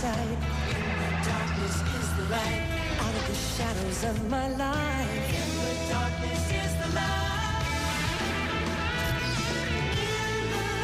sight. Darkness is the light out of the shadows of my life. In the darkness is the light.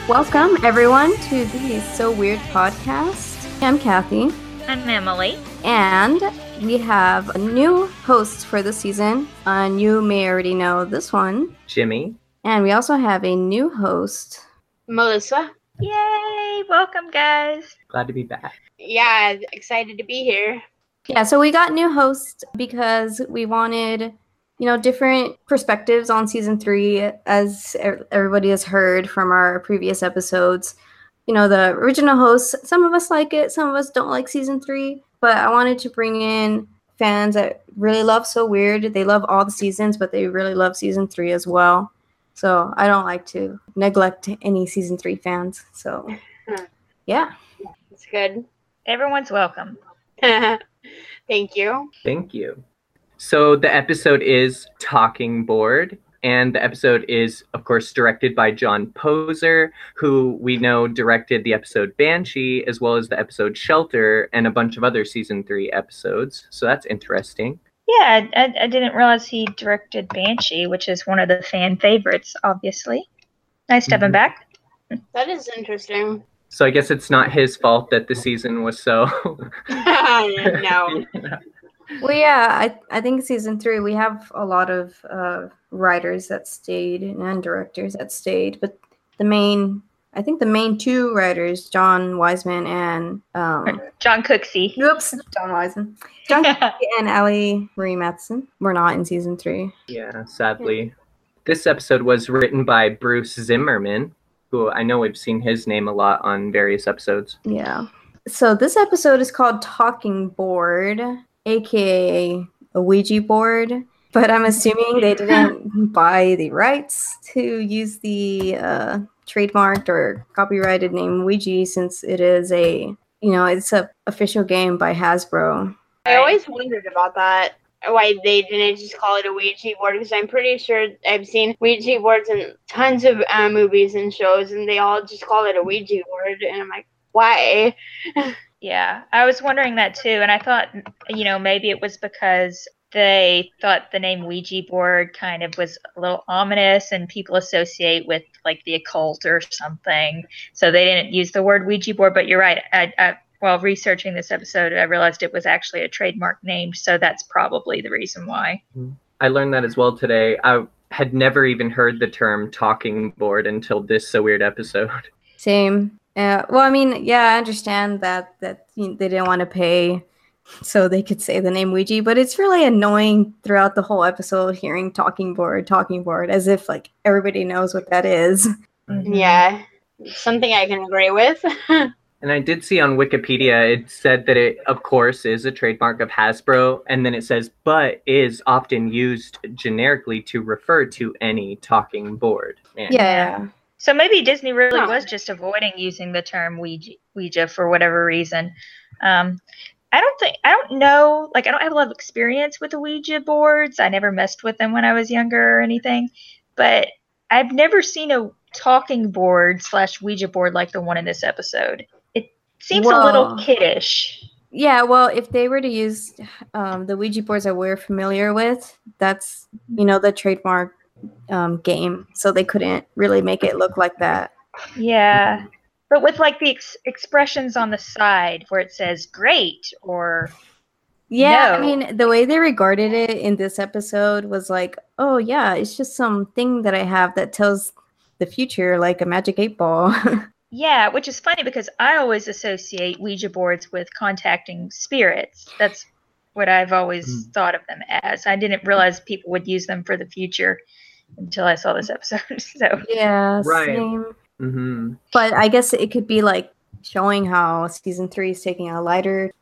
Welcome, everyone, to the So Weird podcast. I'm Kathy, I'm Emily. and we have a new host for the season. And you may already know this one. Jimmy. And we also have a new host. Melissa. Yay! Welcome, guys. Glad to be back. Yeah, excited to be here. Yeah, so we got new hosts because we wanted, you know, different perspectives on season three, as everybody has heard from our previous episodes. You know, the original hosts, some of us like it, some of us don't like season three, but I wanted to bring in fans that really love So Weird. They love all the seasons, but they really love season three as well. So I don't like to neglect any season three fans. So, yeah. It's good. Everyone's welcome. Thank you. Thank you. So the episode is Talking Board, and the episode is, of course, directed by John Poser, who we know directed the episode Banshee, as well as the episode Shelter, and a bunch of other season three episodes. So that's interesting. Yeah, I, I didn't realize he directed Banshee, which is one of the fan favorites, obviously. Nice to have him back. That is interesting. So I guess it's not his fault that the season was so. no. Well, yeah, I, I think season three, we have a lot of uh, writers that stayed and directors that stayed, but the main, I think the main two writers, John Wiseman and, um, Jon Cooksey. oops, John Wiseman, Jon Cooksey and Ali Marie Matheson were not in season three. Yeah, sadly. This episode was written by Bruce Zimmerman, who I know we've seen his name a lot on various episodes. Yeah. So this episode is called Talking Board, aka a Ouija board. But I'm assuming they didn't buy the rights to use the uh, trademarked or copyrighted name Ouija since it is a, you know, it's a official game by Hasbro. I always wondered about that. Why they didn't just call it a Ouija board? Because I'm pretty sure I've seen Ouija boards in tons of uh, movies and shows, and they all just call it a Ouija board. And I'm like, why? Yeah, I was wondering that too, and I thought, you know, maybe it was because they thought the name Ouija board kind of was a little ominous and people associate with like the occult or something. So they didn't use the word Ouija board, but you're right. I, I, while researching this episode, I realized it was actually a trademark name, so that's probably the reason why. I learned that as well today. I had never even heard the term talking board until this so weird episode. Same. Uh, well, I mean, yeah, I understand that that you know, they didn't want to pay so they could say the name Ouija, but it's really annoying throughout the whole episode hearing talking board, talking board, as if like everybody knows what that is. Mhm. Yeah, something I can agree with. And I did see on Wikipedia it said that it, of course, is a trademark of Hasbro, and then it says, but is often used generically to refer to any talking board. Man. Yeah. So maybe Disney really Huh. was just avoiding using the term Ouija, Ouija for whatever reason. Um, I don't think I don't know. Like I don't have a lot of experience with the Ouija boards. I never messed with them when I was younger or anything. But I've never seen a talking board slash Ouija board like the one in this episode. Seems a little kiddish. Yeah, well, if they were to use um, the Ouija boards that we're familiar with, that's you know the trademark um, game, so they couldn't really make it look like that. Yeah. But with like the ex- expressions on the side where it says great or Yeah, I mean, the way they regarded it in this episode was like, oh, yeah, it's just some thing that I have that tells the future, like a magic eight ball. Yeah, which is funny because I always associate Ouija boards with contacting spirits. That's what I've always Mm. thought of them as. I didn't realize people would use them for the future until I saw this episode. so, yeah, Right. same. hmm But I guess it could be like showing how season three is taking a lighter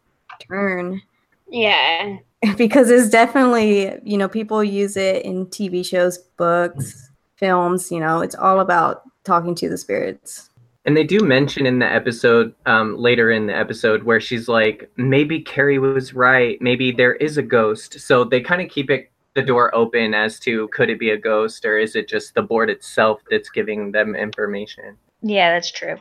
turn yeah. because it's definitely, you know, people use it in TV shows, books, films, you know, it's all about talking to the spirits. And they do mention in the episode, um, later in the episode, where she's like, maybe Carey was right. Maybe there is a ghost. So they kind of keep it the door open as to could it be a ghost or is it just the board itself that's giving them information. yeah, that's true.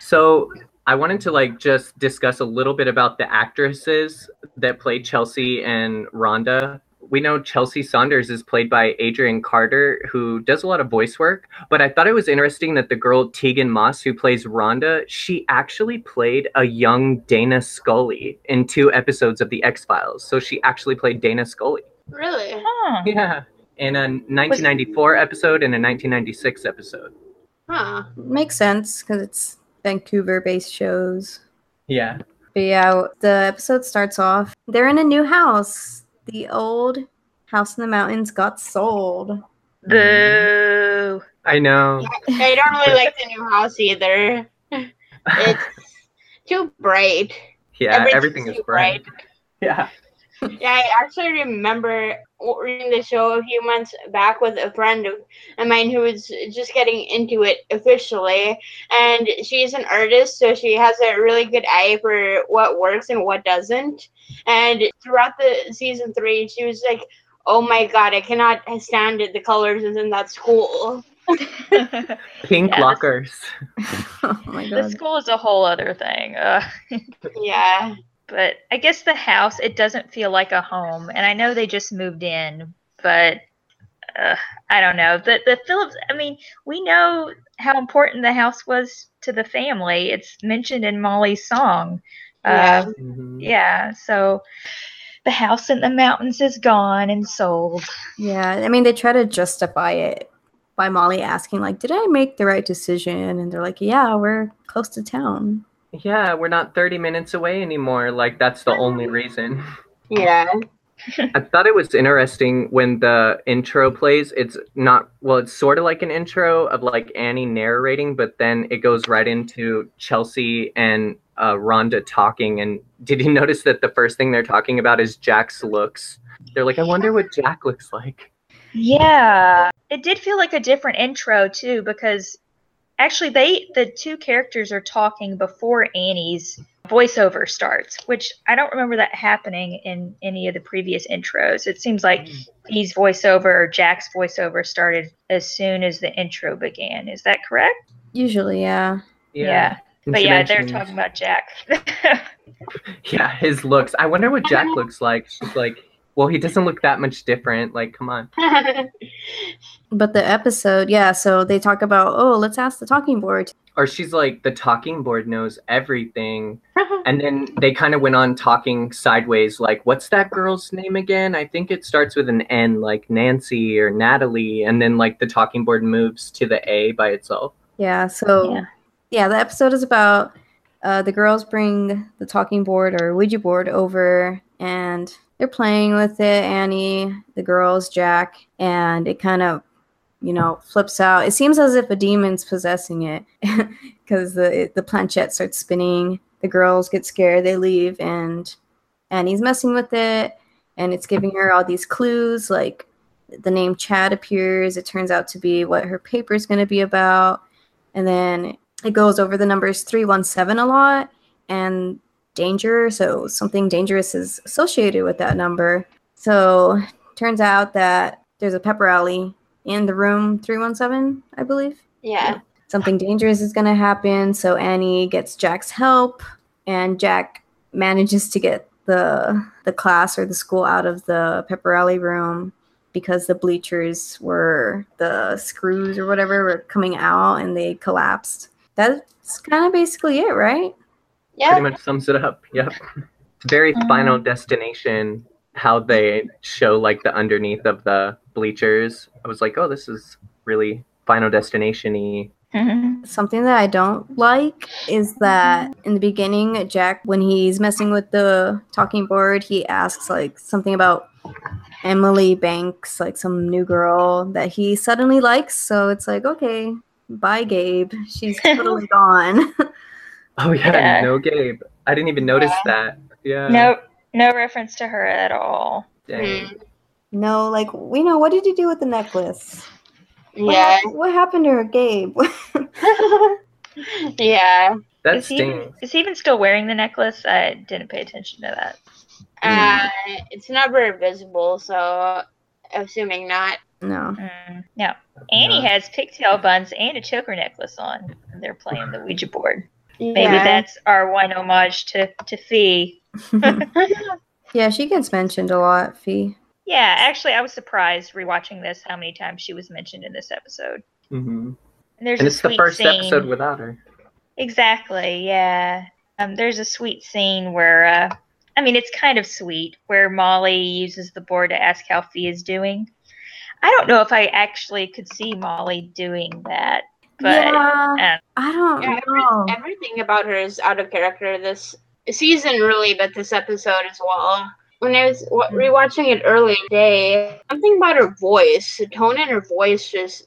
So I wanted to like just discuss a little bit about the actresses that played Chelsea and Rhonda. We know Chelsea Saunders is played by Adrian Carter, who does a lot of voice work. But I thought it was interesting that the girl Tegan Moss, who plays Rhonda, she actually played a young Dana Scully in two episodes of The X Files. So she actually played Dana Scully. Really? Huh. Yeah. In a 1994 episode and a 1996 episode. Huh. Makes sense because it's Vancouver-based shows. Yeah. But yeah, the episode starts off. They're in a new house. The old house in the mountains got sold. Boo. I know. I don't really like the new house either. It's too bright. yeah, Everything's everything is too bright. Yeah. Yeah, I actually remember reading the show a few months back with a friend of of mine who was just getting into it officially. And she's an artist, so she has a really good eye for what works and what doesn't. And throughout the season three, she was like, Oh my god, I cannot stand it. The colors is in that school. Pink Yeah, this- lockers. oh my the school is a whole other thing. Uh, Yeah. But I guess the house it doesn't feel like a home, and I know they just moved in, but uh, I don't know. The the Phillips. I mean, we know how important the house was to the family. It's mentioned in Molly's song. Yeah. Uh, Mhm. yeah. So the house in the mountains is gone and sold. Yeah, I mean, they try to justify it by Molly asking, like, did I make the right decision? And they're like, yeah, we're close to town. Yeah, we're not 30 minutes away anymore. Like, that's the only reason. Yeah. I thought it was interesting when the intro plays. It's not, well, it's sort of like an intro of like Annie narrating, but then it goes right into Chelsea and uh, Rhonda talking. And did you notice that the first thing they're talking about is Jack's looks? They're like, I wonder what Jack looks like. Yeah. It did feel like a different intro too because actually they the two characters are talking before Annie's voiceover starts, which I don't remember that happening in any of the previous intros. It seems like mm. Dee's voiceover or Jack's voiceover started as soon as the intro began. Is that correct? Usually, yeah. Yeah. And But she yeah, they're talking about Jack. Yeah, his looks. I wonder what Jack looks like. She's like, well, he doesn't look that much different. Like, come on. But the episode, yeah, so they talk about, oh, let's ask the talking board. Or she's like, the talking board knows everything. And then they kind of went on talking sideways, like, what's that girl's name again? I think it starts with an N, like Nancy or Natalie. And then, like, the talking board moves to the A by itself. Yeah, so Yeah. yeah, the episode is about uh, the girls bring the talking board or Ouija board over and they're playing with it. Annie, the girls, Jack, and it kind of, you know, flips out. It seems as if a demon's possessing it because the the planchette starts spinning. The girls get scared, they leave, and Annie's messing with it, and it's giving her all these clues like the name Chad appears. It turns out to be what her paper is going to be about and then it goes over the numbers 317 a lot and danger. So something dangerous is associated with that number. So turns out that there's a pep rally in the room 317 i believe. Yeah. something dangerous is going to happen. So annie gets jack's help and jack manages to get the the class or the school out of the pep rally room because the bleachers were the screws or whatever were coming out and they collapsed. That's kind of basically it right Yeah. Pretty much sums it up. Yep. Very Um, final destination, how they show, like, the underneath of the bleachers. I was like, oh, this is really final destination y. Mhm. Something that I don't like is that in the beginning, Jack, when he's messing with the talking board, he asks like something about Emily Banks, like some new girl that he suddenly likes. So it's like, okay, bye, Gabe. She's totally gone. Oh, yeah, Yeah. no Gabe. I didn't even notice that. Yeah. No no reference to her at all. Dang. Mm, no, like we know. What did you do with the necklace? What yeah. hap- What happened to her, Gabe? yeah. That is he, even, is he even still wearing the necklace? I didn't pay attention to that. Uh, it's not very visible, so assuming not. no. Mm, no. Annie Yeah. has pigtail buns and a choker necklace on. They're playing the Ouija board. Maybe Yeah. that's our one homage to to Fi. yeah, she gets mentioned a lot, Fi. Yeah, actually, I was surprised rewatching this how many times she was mentioned in this episode. Mm-hmm. And there's And a it's the first scene. episode without her. Exactly. Yeah. Um, there's a sweet scene where, uh, I mean, it's kind of sweet where Molly uses the board to ask how Fi is doing. I don't know if I actually could see Molly doing that, but yeah, uh, I don't Yeah, every- know. everything about her is out of character this season, really, but this episode as well. When I was wa- rewatching it earlier today, something about her voice, the tone in her voice just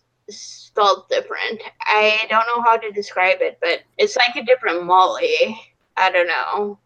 felt different. I don't know how to describe it, but it's like a different Molly. I don't know.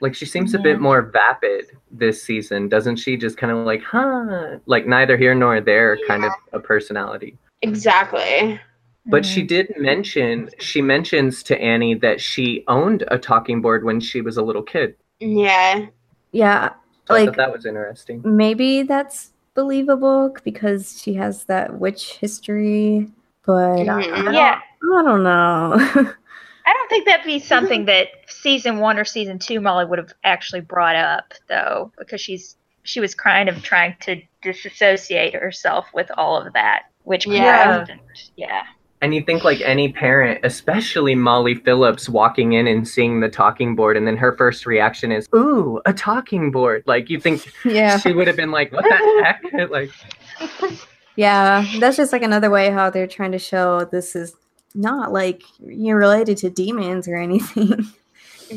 Like she seems a bit more vapid this season, doesn't she? Just kind of like, huh? Like neither here nor there, kind of a personality. Exactly. But she did mention, she mentions to Annie that she owned a talking board when she was a little kid. Yeah. Yeah, So I Like- thought that was interesting. maybe that's believable because she has that witch history, but I, Mhm. I don't, yeah. I don't know. I don't think that'd be something that season one or season two Molly would have actually brought up though, because she's she was kind of trying to disassociate herself with all of that which And, yeah. And you think like any parent, especially Molly Phillips, walking in and seeing the talking board, and then her first reaction is, "Ooh, a talking board!" Like you think yeah, she would have been like, "What the heck?" Like, yeah, that's just like another way how they're trying to show this is not like you're related to demons or anything.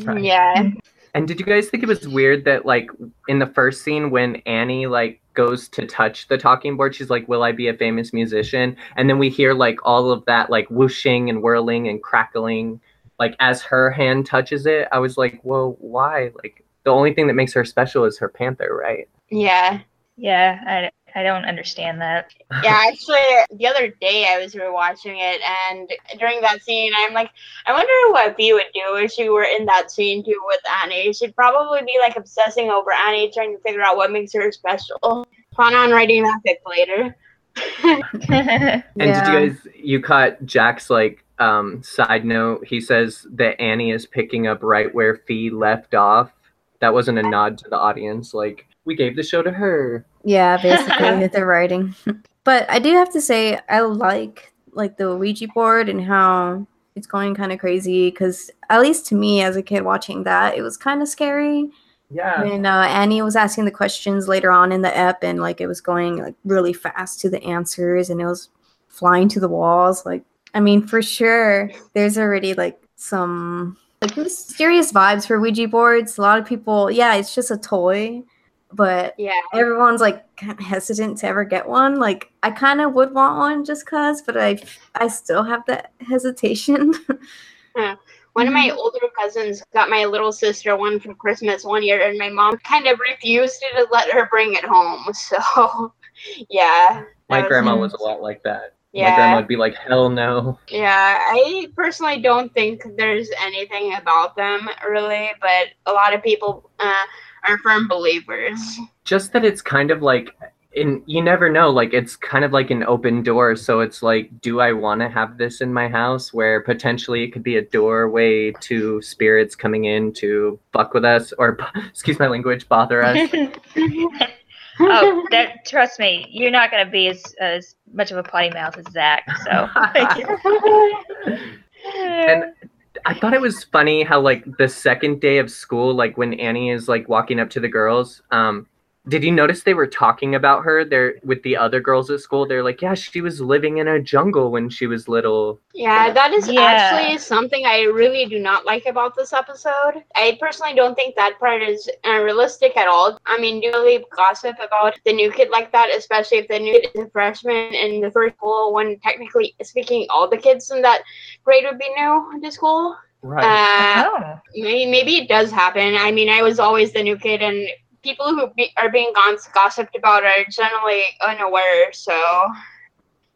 Right. Yeah. and did you guys think it was weird that like in the first scene when Annie like goes to touch the talking board, she's like, "Will I be a famous musician?" And then we hear like all of that like whooshing and whirling and crackling, like as her hand touches it. I was like, "Whoa, why?" Like the only thing that makes her special is her panther, right? Yeah. Yeah, I, I don't understand that. Yeah, actually, the other day I was rewatching it, and during that scene, I'm like, I wonder what Fi would do if she were in that scene too with Annie. She'd probably be like obsessing over Annie, trying to figure out what makes her special. Plan on writing that fic later. And did you guys you caught Jack's like um side note? He says that Annie is picking up right where Fi left off. That wasn't a nod to the audience. Like we gave the show to her. Yeah, basically with the writing. But I do have to say I like like the Ouija board and how it's going kind of crazy because at least to me as a kid watching that, it was kind of scary. Yeah. When uh, Annie was asking the questions later on in the ep and like it was going like really fast to the answers and it was flying to the walls. Like I mean, for sure, there's already like some like mysterious vibes for Ouija boards. A lot of people, yeah, it's just a toy, but Yeah. everyone's like hesitant to ever get one. Like I kind of would want one just cause, but I I still have that hesitation. yeah. One of my older cousins got my little sister one for Christmas one year, and my mom kind of refused to let her bring it home. So, yeah. My that grandma was a lot like that. yeah. My Yeah. grandma would be like, "Hell no." Yeah, I personally don't think there's anything about them really, but a lot of people uh, are firm believers. Just that it's kind of like in you never know like it's kind of like an open door so it's like do i want to have this in my house where potentially it could be a doorway to spirits coming in to fuck with us or excuse my language bother us oh, that trust me, you're not going to be as as much of a potty mouth as Zach. So. and I thought it was funny how like the second day of school, like when Annie is like walking up to the girls, um, did you notice they were talking about her there with the other girls at school? They're like, yeah, she was living in a jungle when she was little. Yeah, that is Yeah. actually something I really do not like about this episode. I personally don't think that part is uh, realistic at all. I mean, do leave gossip about the new kid like that, especially if the new kid is a freshman in the first school when technically speaking, all the kids in that grade would be new to school. Right. Uh, oh. maybe, maybe it does happen. I mean, I was always the new kid, and people who be, are being gons- gossiped about are generally unaware. So,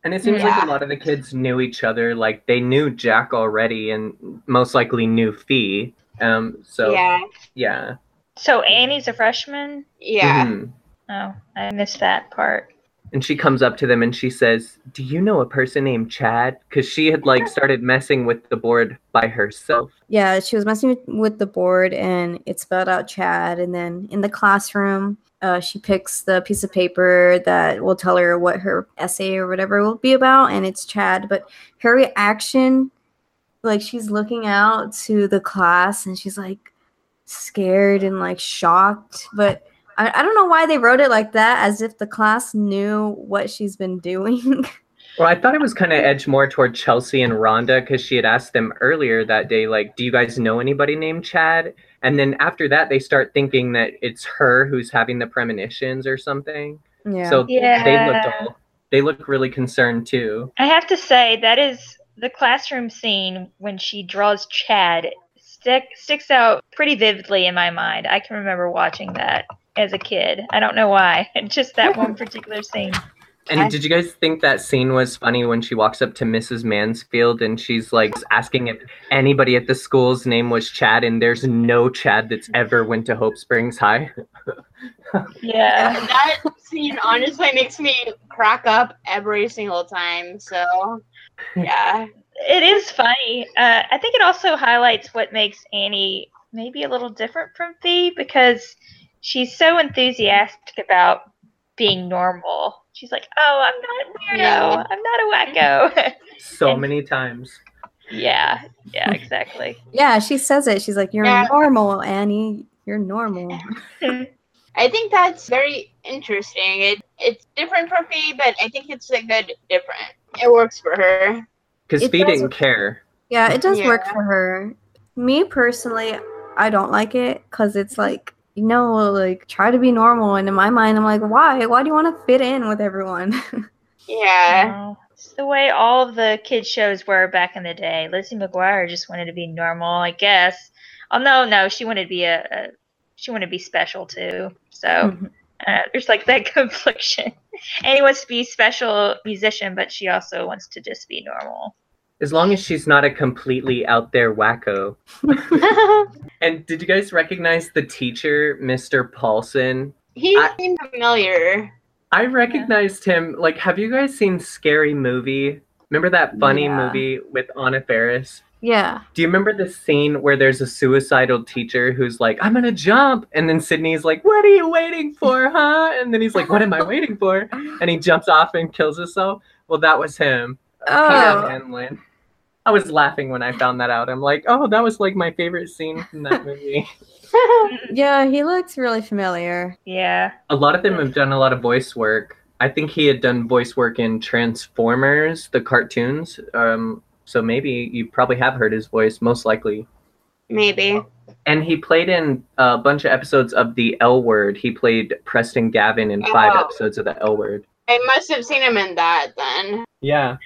and it seems like a lot of the kids knew each other. Like they knew Jack already and most likely knew Fi. Um, so yeah. yeah, Yeah. So Annie's a freshman. yeah. Mhm. Oh, I missed that part. And she comes up to them and she says, "Do you know a person named Chad?" Because she had like started messing with the board by herself. Yeah, she was messing with- with the board and it spelled out Chad. And then in the classroom, uh, she picks the piece of paper that will tell her what her essay or whatever will be about, and it's Chad. But her reaction, like she's looking out to the class and she's like scared and like shocked. But I, I don't know why they wrote it like that, as if the class knew what she's been doing. Well, I thought it was kind of edged more toward Chelsea and Rhonda because she had asked them earlier that day, like, "Do you guys know anybody named Chad?" And then after that, they start thinking that it's her who's having the premonitions or something. yeah. So they Yeah. looked all they look really concerned too. I have to say that is the classroom scene when she draws Chad stick sticks out pretty vividly in my mind. I can remember watching that as a kid. I don't know why. Just that one particular scene. And I- did you guys think that scene was funny when she walks up to Mrs. Mansfield and she's like asking if anybody at the school's name was Chad, and there's no Chad that's ever went to Hope Springs High. Yeah. that scene honestly makes me crack up every single time. So, yeah. It is funny. Uh, I think it also highlights what makes Annie maybe a little different from Fi because she's so enthusiastic about being normal. She's like, "Oh, I'm not weirdo. Yeah. I'm not a wacko." So And- many times. yeah, yeah, exactly. Yeah, she says it. She's like, "You're Yeah. normal, Annie. You're normal." I think that's very interesting. It it's different for Fi, but I think it's a good different. It works for her. Because It Fi didn't care. Yeah, it does work for her. Me personally, I don't like it because it's like, you know, like try to be normal. And in my mind, I'm like, why? Why do you want to fit in with everyone? Yeah. No, It's the way all of the kids shows were back in the day. Lizzie McGuire just wanted to be normal, I guess. Oh no, no, she wanted to be a, a she wanted to be special too. So Mhm. uh, there's like that confliction. Annie wants to be a special musician, but she also wants to just be normal. As long as she's not a completely out there wacko. And did you guys recognize the teacher, Mr. Paulson? he I- seemed familiar. I recognized him. Like, have you guys seen Scary Movie? Remember that funny Yeah. movie with Anna Faris? yeah. Do you remember the scene where there's a suicidal teacher who's like, I'm gonna jump? And then Sydney's like, What are you waiting for, huh? And then he's like, What am I waiting for? And he jumps off and kills himself. Well, that was him. Oh. Peter Oh, Hanlon. I was laughing when I found that out. I'm like, Oh, that was like my favorite scene from that movie. yeah. He looks really familiar. Yeah. a lot of them have done a lot of voice work. I think he had done voice work in Transformers, the cartoons. Um, so maybe you probably have heard his voice, most likely. Maybe. And he played in a bunch of episodes of The L Word. He played Preston Gavin in five Oh. episodes of The L Word. I must have seen him in that then. Yeah.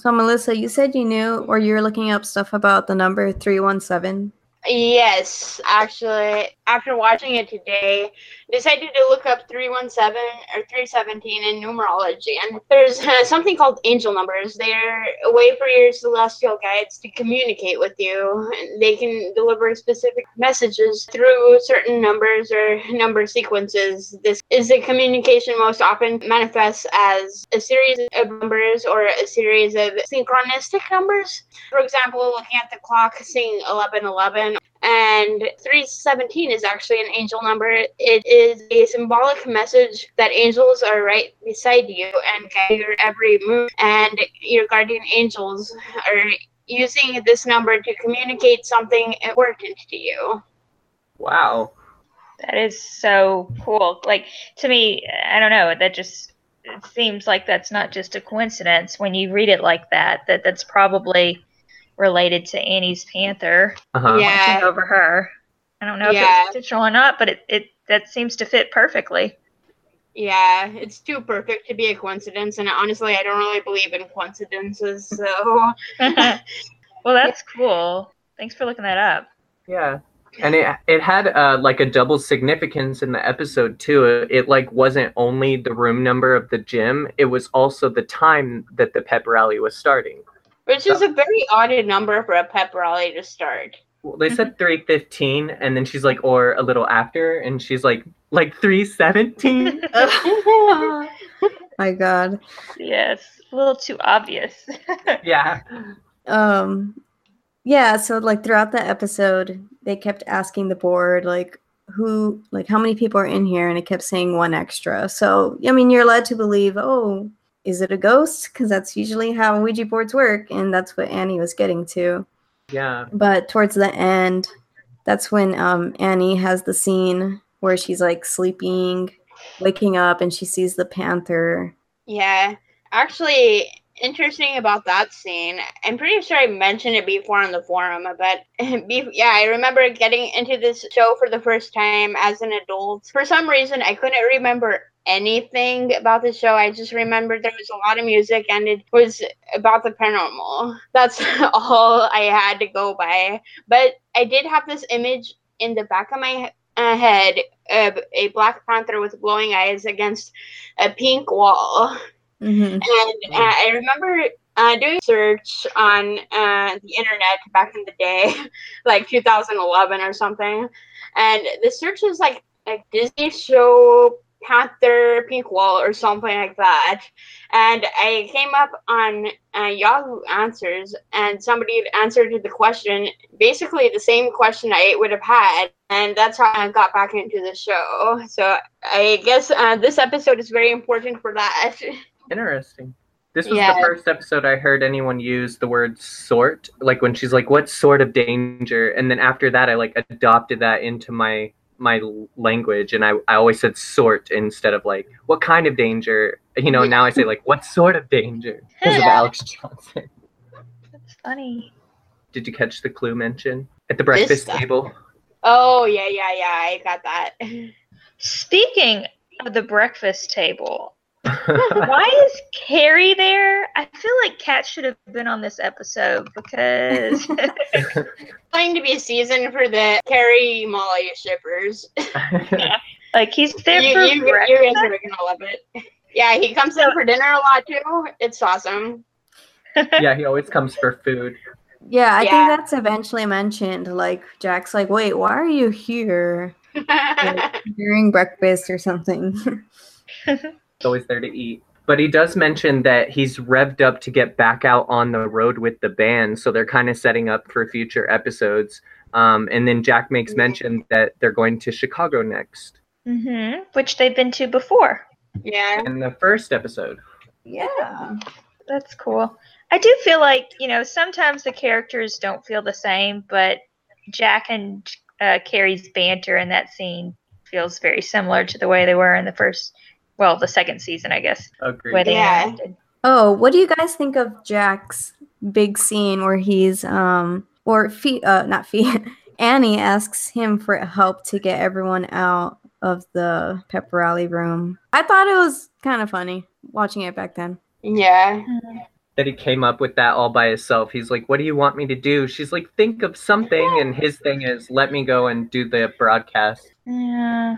So, Melissa, you said you knew or you're looking up stuff about the number 317. Yes, actually, after watching it today, decided to look up 317 or 317 in numerology. And there's uh, something called angel numbers. They're a way for your celestial guides to communicate with you. They can deliver specific messages through certain numbers or number sequences. This is the communication most often manifests as a series of numbers or a series of synchronistic numbers. For example, looking at the clock, seeing 1111 and 317 is actually an angel number. It is a symbolic message that angels are right beside you and guide your every move. And your guardian angels are using this number to communicate something important to you. Wow. That is so cool. Like to me, I don't know. That just it seems like that's not just a coincidence when you read it like that. That that's probably related to Annie's panther Uh-huh. Yeah. watching over her. I don't know Yeah. if it's intentional or not, but it, it that seems to fit perfectly. Yeah, it's too perfect to be a coincidence. And honestly, I don't really believe in coincidences. So, well, that's cool. Thanks for looking that up. Yeah. And it it had uh, like a double significance in the episode too. It like wasn't only the room number of the gym; it was also the time that the pep rally was starting. Which is a very odd number for a pep rally to start. Well, they said three fifteen, and then she's like, or a little after, and she's like, like three seventeen. My God. Yes, a little too obvious. Yeah. Um, yeah. So like throughout the episode, they kept asking the board like who, like how many people are in here, and it kept saying one extra. So I mean, you're led to believe, oh, is it a ghost? Because that's usually how Ouija boards work, and that's what Annie was getting to. Yeah. But towards the end, that's when um, Annie has the scene where she's like sleeping, waking up, and she sees the panther. Yeah. Actually, interesting about that scene. I'm pretty sure I mentioned it before on the forum, but be- yeah, I remember getting into this show for the first time as an adult. For some reason, I couldn't remember anything about the show. I just remembered there was a lot of music and it was about the paranormal. That's all I had to go by. But I did have this image in the back of my uh, head of a black panther with glowing eyes against a pink wall. hmm And uh, I remember uh, doing search on uh, the internet back in the day, like 2011 or something. And the search was like a Disney show Panther Pink Wall or something like that. And I came up on uh, Yahoo Answers, and somebody had answered the question, basically the same question I would have had. And that's how I got back into the show. So I guess uh, this episode is very important for that. Interesting. This was Yeah. the first episode I heard anyone use the word sort, like when she's like, "What sort of danger?" And then after that, I like adopted that into my my language, and I I always said sort instead of like, "What kind of danger?" You know, now I say like, "What sort of danger?" Because of Alexz Johnson. That's funny. Did you catch the clue mention at the breakfast table? Oh yeah, yeah, yeah. I got that. Speaking of the breakfast table, why is Carey there? I feel like Kat should have been on this episode because Going to be a season for the Carey Molly shippers. yeah. like he's there you, for you, you guys are gonna love it. Yeah, he comes in for dinner a lot too. It's awesome. yeah, he always comes for food. Yeah, I Yeah. think that's eventually mentioned. Like Jack's like, wait, why are you here like, during breakfast or something? He's always there to eat. But he does mention that he's revved up to get back out on the road with the band, so they're kind of setting up for future episodes. Um, and then Jack makes mention that they're going to Chicago next hmm Which they've been to before. yeah. in the first episode. yeah. That's cool. I do feel like, you know, sometimes the characters don't feel the same, but Jack and uh, Carey's banter in that scene feels very similar to the way they were in the first, well, the second season, I guess, Agreed. where they Yeah. interacted. Oh, what do you guys think of Jack's big scene where he's um or Fi uh not Fi Annie asks him for help to get everyone out of the pep rally room. I thought it was kind of funny watching it back then. Yeah. that he came up with that all by himself. He's like, "What do you want me to do?" She's like, "Think of something." And his thing is, "Let me go and do the broadcast." Yeah.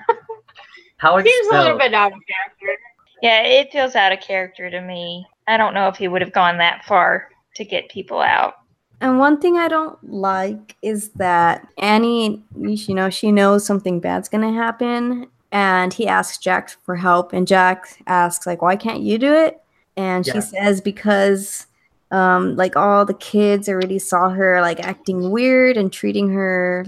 How Seems a little bit out of character. Yeah, it feels out of character to me. I don't know if he would have gone that far to get people out. And one thing I don't like is that Annie, you know, she knows something bad's gonna happen, and he asks Jack for help, and Jack asks like, "Why can't you do it?" And she Yeah. says because, um, like all the kids already saw her like acting weird and treating her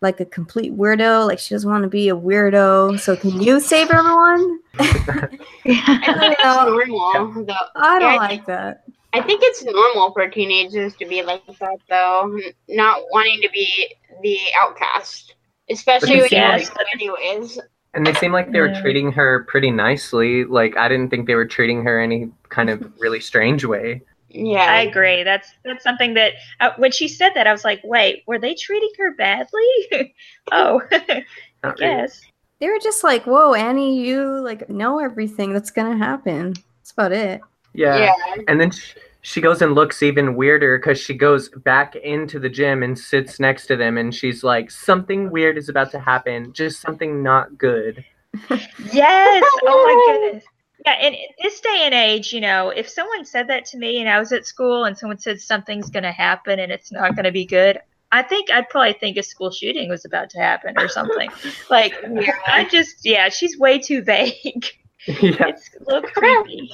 like a complete weirdo. Like she doesn't want to be a weirdo. So can you save everyone? I think it's normal. Though. I don't Yeah, I like that. I think it's normal for teenagers to be like that, though, not wanting to be the outcast, especially when Yeah. you're like, anyways. And they seem like they were Yeah. treating her pretty nicely. Like I didn't think they were treating her any kind of really strange way. Yeah. I agree. That's that's something that uh, when she said that, I was like, wait, were they treating her badly? oh, I Not really. guess. They were just like, "Whoa, Annie, you like know everything that's gonna happen." That's about it. Yeah. yeah. And then she, she goes and looks even weirder because she goes back into the gym and sits next to them, and she's like, "Something weird is about to happen. Just something not good." Yes. Oh my goodness. Yeah, and in this day and age, you know, if someone said that to me and I was at school and someone said something's going to happen and it's not going to be good, I think I'd probably think a school shooting was about to happen or something. like, Yeah. I just, yeah, she's way too vague. yeah. It's a little creepy.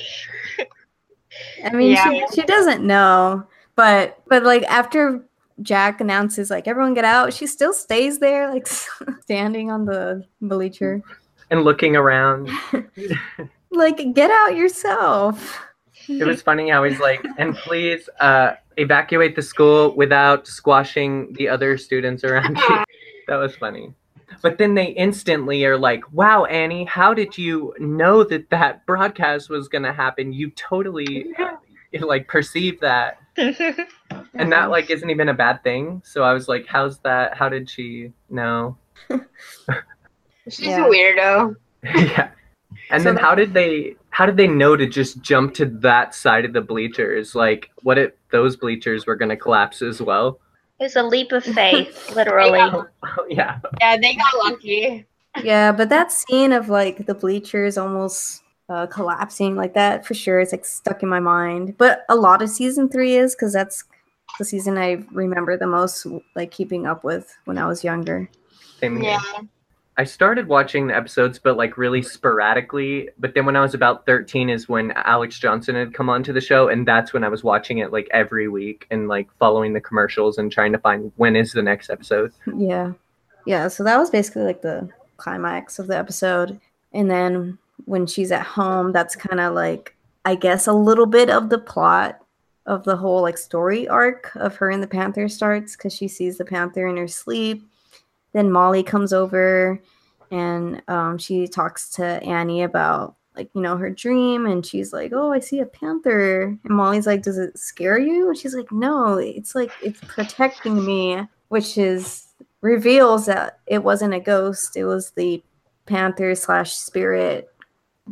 I mean, Yeah. she, she doesn't know, but but like after Jack announces like everyone get out, she still stays there, like standing on the bleacher. And looking around. Like, get out yourself. It was funny how he's like, and please uh, evacuate the school without squashing the other students around you. That was funny. But then they instantly are like, wow, Annie, how did you know that that broadcast was going to happen? You totally uh, like perceived that. And that like isn't even a bad thing. So I was like, how's that? How did she know? She's Yeah. a weirdo. yeah. And So then that- how did they how did they know to just jump to that side of the bleachers? Like what if those bleachers were gonna collapse as well? It's a leap of faith, literally. Yeah. Oh yeah. Yeah, they got lucky. Yeah, but that scene of like the bleachers almost uh, collapsing like that for sure is like stuck in my mind. But a lot of season three is because that's the season I remember the most, like keeping up with when I was younger. Same here. I started watching the episodes, but like really sporadically. But then when I was about 13 is when Alexz Johnson had come onto the show, and that's when I was watching it like every week and like following the commercials and trying to find when is the next episode. Yeah. Yeah. So that was basically like the climax of the episode. And then when she's at home, that's kind of like, I guess, a little bit of the plot of the whole like story arc of her and the Panther starts because she sees the Panther in her sleep. Then Molly comes over and um, she talks to Annie about like, you know, her dream. And she's like, Oh, I see a panther. And Molly's like, Does it scare you? And she's like, No, it's like, it's protecting me, which is reveals that it wasn't a ghost it was the panther slash spirit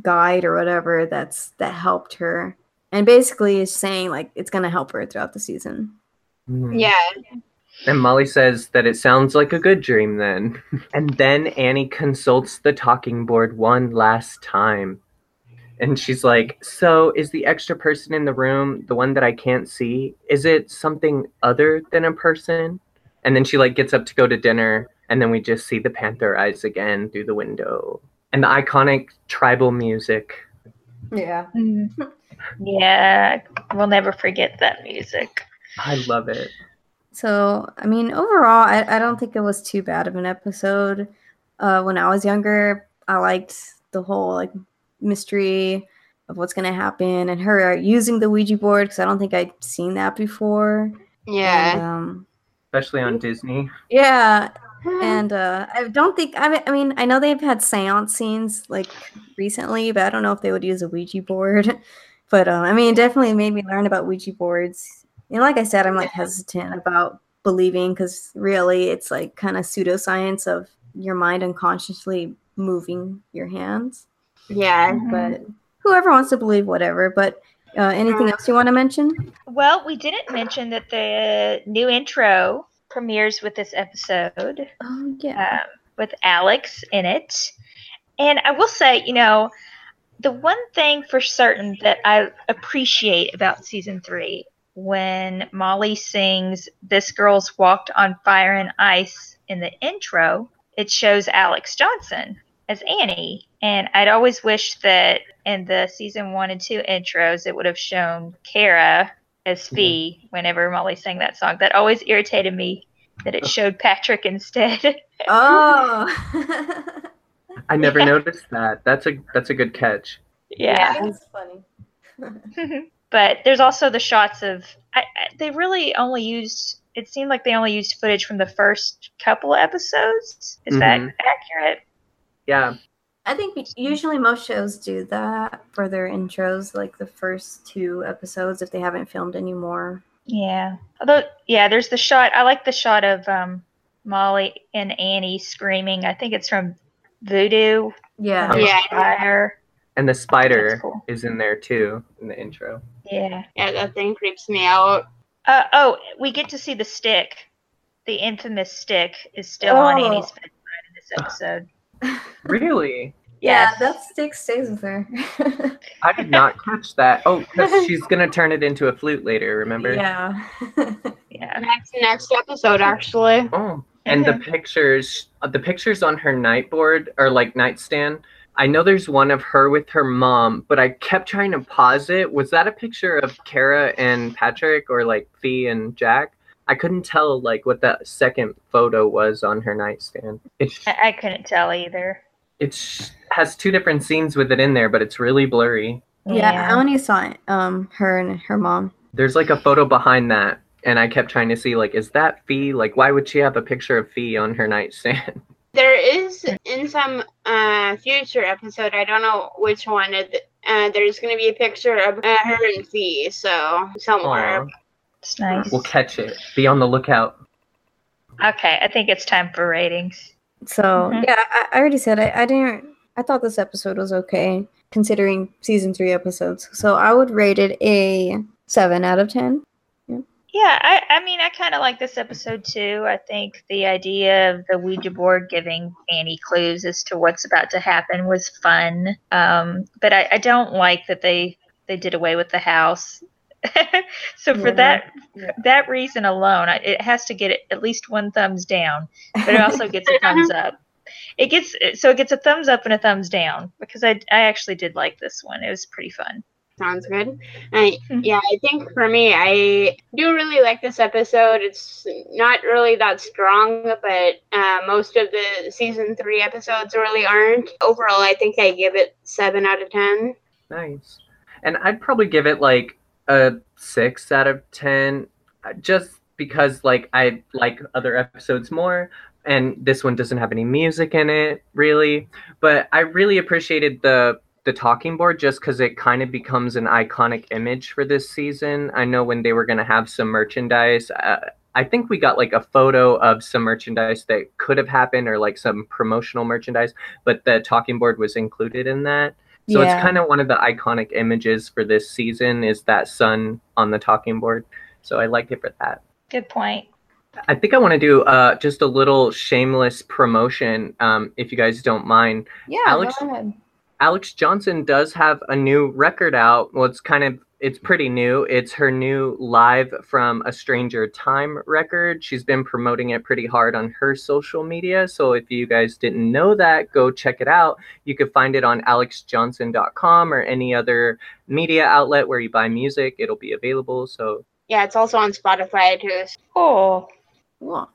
guide or whatever that's that helped her and basically is saying like it's gonna help her throughout the season Mhm. Yeah. And Molly says that it sounds like a good dream then. And then Annie consults the talking board one last time. And she's like, So is the extra person in the room the one that I can't see? Is it something other than a person? And then she like gets up to go to dinner and then we just see the panther eyes again through the window. And the iconic tribal music. yeah mm-hmm. Yeah, we'll never forget that music. I love it. So i mean overall i, I don't think it was too bad of an episode uh, when i was younger i liked the whole like mystery of what's gonna happen and her using the ouija board because i don't think i'd seen that before Yeah. And, um, Especially on Disney. yeah and uh, I don't think I mean, I mean I know they've had seance scenes like recently, but I don't know if they would use a Ouija board. But uh, I mean, it definitely made me learn about Ouija boards. And like I said, I'm like hesitant about believing because really, it's like kind of pseudoscience of your mind unconsciously moving your hands. yeah. But whoever wants to believe, whatever. But uh, anything else you want to mention? Well, we didn't mention that the new intro premieres with this episode Oh yeah, um, with Alexz in it. And I will say, you know, the one thing for certain that I appreciate about season three when Molly sings This Girl's Walked on Fire and Ice in the intro, it shows Alexz Johnson as Annie. And I'd always wished that in the season one and two intros, it would have shown Cara as Fi whenever Molly sang that song. That always irritated me that it showed Patrick instead. oh. I never Yeah. noticed that. That's a that's a good catch. yeah. That's funny. but there's also the shots of I, I, they really only used it seemed like they only used footage from the first couple episodes is that Mhm. accurate Yeah. I think usually most shows do that for their intros, like the first two episodes, if they haven't filmed anymore. yeah although yeah there's the shot i like the shot of um molly and annie screaming i think it's from voodoo Yeah. Yeah. fire And the spider cool. is in there too in the intro. yeah Yeah, that thing creeps me out. uh, oh we get to see the stick the infamous stick is still on Oh. annie's bedside in this episode Really? Yeah, Yes. that stick stays with her. I did not catch that. Oh, because she's gonna turn it into a flute later. Remember? yeah. yeah Next next episode, actually. Oh, and the pictures, uh, the pictures on her nightboard or like nightstand I know there's one of her with her mom, but I kept trying to pause it. Was that a picture of Cara and Patrick or like Fi and Jack? I couldn't tell like what that second photo was on her nightstand. It's I, I couldn't tell either. It has two different scenes with it in there, but it's really blurry. Yeah, I only saw it, um her and her mom. There's like a photo behind that, and I kept trying to see like, is that Fi? Like, why would she have a picture of Fi on her nightstand? There is in some uh, future episode, I don't know which one, it- uh, there's going to be a picture of uh, her and Fi, so somewhere. Aw, It's nice. we'll catch it. Be on the lookout. Okay, I think it's time for ratings. So Mhm. yeah, I, I already said I, I didn't. I thought this episode was okay considering season three episodes. So I would rate it a seven out of ten. Yeah, I, I mean, I kind of like this episode too. I think the idea of the Ouija board giving Annie clues as to what's about to happen was fun. Um, but I, I don't like that they they did away with the house. so for Yeah. that Yeah. that reason alone, I, it has to get at least one thumbs down. But it also gets a thumbs up. It gets so it gets a thumbs up and a thumbs down because I I actually did like this one. It was pretty fun. Sounds good. I, Mhm. yeah, I think for me, I do really like this episode. It's not really that strong, but uh, most of the season three episodes really aren't. Overall, I think I give it seven out of ten. Nice. And I'd probably give it like a six out of ten, uh, just because like I like other episodes more, and this one doesn't have any music in it really. But I really appreciated the the talking board just because it kind of becomes an iconic image for this season. I know when they were gonna have some merchandise. Uh, I think we got like a photo of some merchandise that could have happened or like some promotional merchandise, but the talking board was included in that. So Yeah. it's kind of one of the iconic images for this season is that sun on the talking board. So I liked it for that. Good point. I think I want to do uh, just a little shameless promotion, um, if you guys don't mind. Yeah, Alex- go ahead. Alexz Johnson does have a new record out. Well, it's kind of it's pretty new. It's her new Live from a Stranger Time record. She's been promoting it pretty hard on her social media. So if you guys didn't know that, go check it out. You can find it on alexzjohnson.com or any other media outlet where you buy music. It'll be available. So Yeah, it's also on Spotify too. Cool. Cool.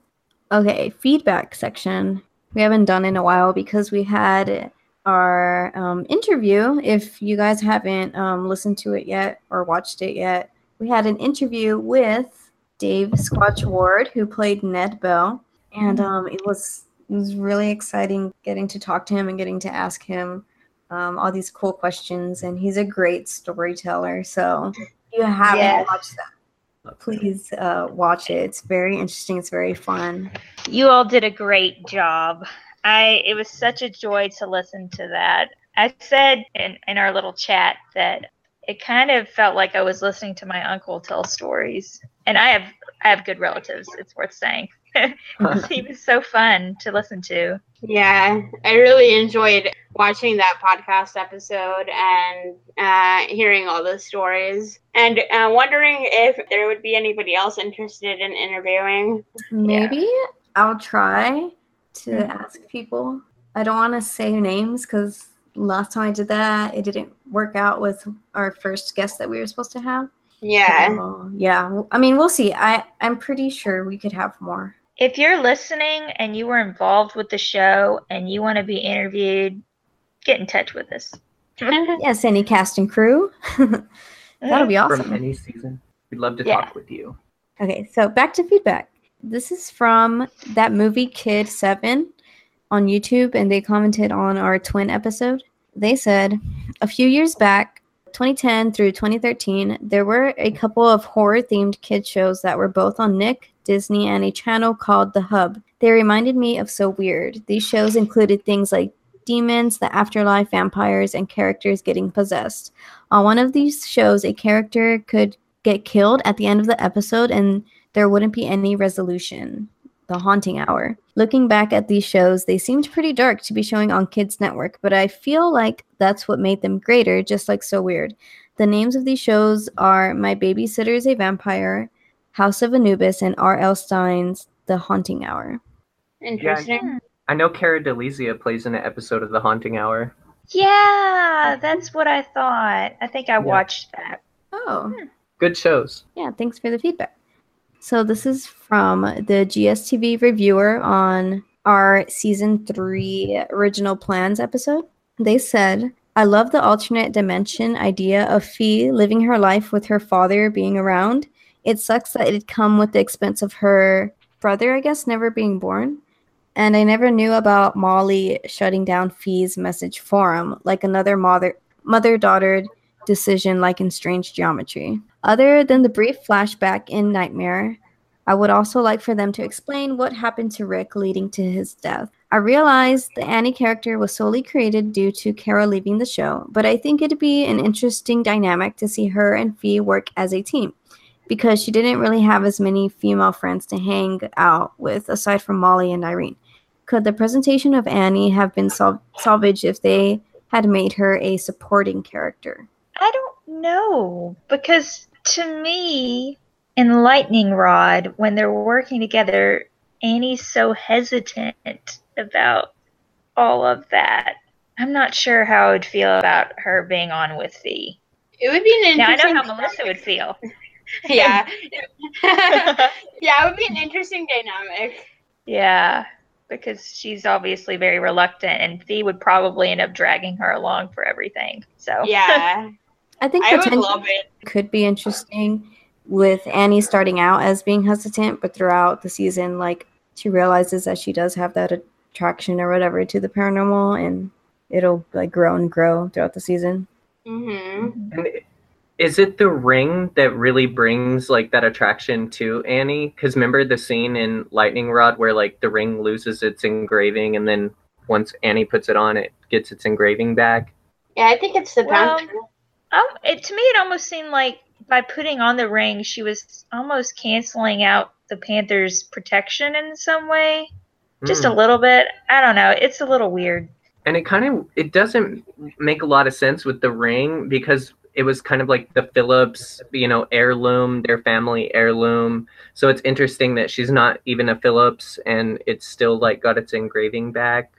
Okay, feedback section. We haven't done in a while because we had our um, interview. If you guys haven't um, listened to it yet or watched it yet, we had an interview with Dave Squatch Ward, who played Ned Bell, and um, it was it was really exciting getting to talk to him and getting to ask him um, all these cool questions. And he's a great storyteller. So if you haven't watched that, please uh, watch it. It's very interesting. It's very fun. You all did a great job. I it was such a joy to listen to that. I said in, in our little chat that it kind of felt like I was listening to my uncle tell stories. And I have I have good relatives, it's worth saying. he was so fun to listen to. Yeah, I really enjoyed watching that podcast episode and uh, hearing all the stories, and uh, wondering if there would be anybody else interested in interviewing. Maybe I'll try to Mhm. ask people. I don't want to say names because last time I did that, it didn't work out with our first guest that we were supposed to have. Yeah, So, yeah. I mean, we'll see. I I'm pretty sure we could have more. If you're listening and you were involved with the show and you want to be interviewed, get in touch with us. Yes, any cast and crew. That'll be from awesome. any season, we'd love to Yeah. talk with you. Okay, so back to feedback. This is from that movie Kid 7 on YouTube, and they commented on our twin episode. They said, a few years back, 2010 through 2013, there were a couple of horror themed kid shows that were both on Nick, Disney, and a channel called The Hub. They reminded me of So Weird. These shows included things like demons, the afterlife, vampires, and characters getting possessed. On one of these shows, a character could get killed at the end of the episode and there wouldn't be any resolution. The Haunting Hour. Looking back at these shows, they seemed pretty dark to be showing on Kids Network, but I feel like that's what made them greater, just like So Weird. The names of these shows are My Babysitter is a Vampire, House of Anubis, and R.L. Stine's The Haunting Hour. interesting. I know Cara DeLizia plays in an episode of The Haunting Hour. Yeah, that's what I thought. I think I watched that. Oh, Good shows. yeah. Thanks for the feedback. So this is from the GSTV reviewer on our season three original plans episode. They said, "I love the alternate dimension idea of Fi living her life with her father being around. It sucks that it'd come with the expense of her brother, I guess, never being born." And I never knew about Molly shutting down Fi's message forum, like another mother mother daughter decision like in Strange Geometry. Other than the brief flashback in Nightmare, I would also like for them to explain what happened to Rick leading to his death. I realize the Annie character was solely created due to Cara leaving the show, but I think it'd be an interesting dynamic to see her and Fi work as a team because she didn't really have as many female friends to hang out with aside from Molly and Irene. Could the presentation of Annie have been sal- salvaged if they had made her a supporting character? Know because to me, in Lightning Rod, when they're working together, Annie's so hesitant about all of that. I'm not sure how I would feel about her being on with Fi. It would be an Now I know how Melissa would feel. yeah. yeah, it would be an interesting dynamic. yeah, because she's obviously very reluctant, and Fi would probably end up dragging her along for everything. So Yeah, I think I would potentially love it. could be interesting with Annie starting out as being hesitant, but throughout the season, like she realizes that she does have that attraction or whatever to the paranormal, and it'll like grow and grow throughout the season. hmm And is it the ring that really brings like that attraction to Annie? Because remember the scene in Lightning Rod where like the ring loses its engraving, and then once Annie puts it on, it gets its engraving back. Yeah, I think it's the Well, Panther. Um, it, to me, it almost seemed like by putting on the ring, she was almost canceling out the Panthers' protection in some way, just Mm. a little bit. I don't know. It's a little weird. and it kind of it doesn't make a lot of sense with the ring because it was kind of like the Phillips, you know, heirloom, their family heirloom. So it's interesting that she's not even a Phillips and it's still like got its engraving back.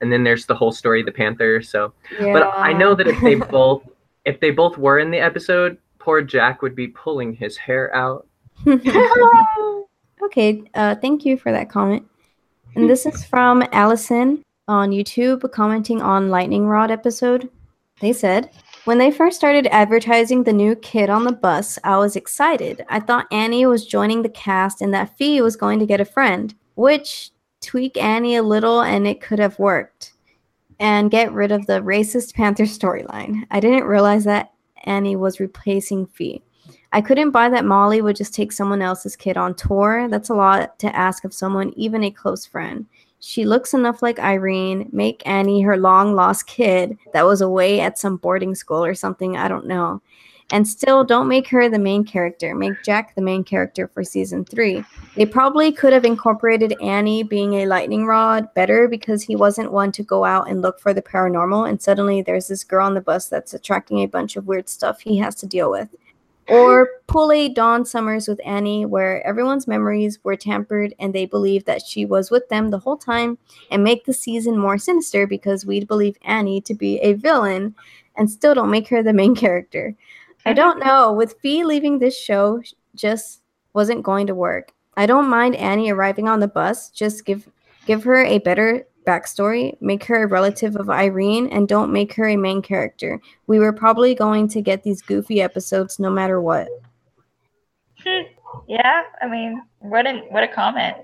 And then there's the whole story of the Panther. So Yeah. but I know that if they both if they both were in the episode, poor Jack would be pulling his hair out. okay, uh, thank you for that comment. And this is from Allison on YouTube commenting on Lightning Rod episode. They said, when they first started advertising the new kid on the bus, I was excited. I thought Annie was joining the cast and that Fi was going to get a friend, which tweak Annie a little and it could have worked. And get rid of the racist Panther storyline. I didn't realize that Annie was replacing Fi. I couldn't buy that Molly would just take someone else's kid on tour. That's a lot to ask of someone, even a close friend. She looks enough like Irene. Make Annie her long lost kid that was away at some boarding school or something. I don't know. And still, don't make her the main character. Make Jack the main character for season three. They probably could have incorporated Annie being a lightning rod better because he wasn't one to go out and look for the paranormal. And suddenly, there's this girl on the bus that's attracting a bunch of weird stuff he has to deal with. Or pull a Dawn Summers with Annie, where everyone's memories were tampered and they believe that she was with them the whole time, and make the season more sinister because we'd believe Annie to be a villain and still don't make her the main character. I don't know. With Fi leaving this show, just wasn't going to work. I don't mind Annie arriving on the bus. Just give give her a better backstory, make her a relative of Irene, and don't make her a main character. We were probably going to get these goofy episodes no matter what. Yeah, I mean, what a what a comment.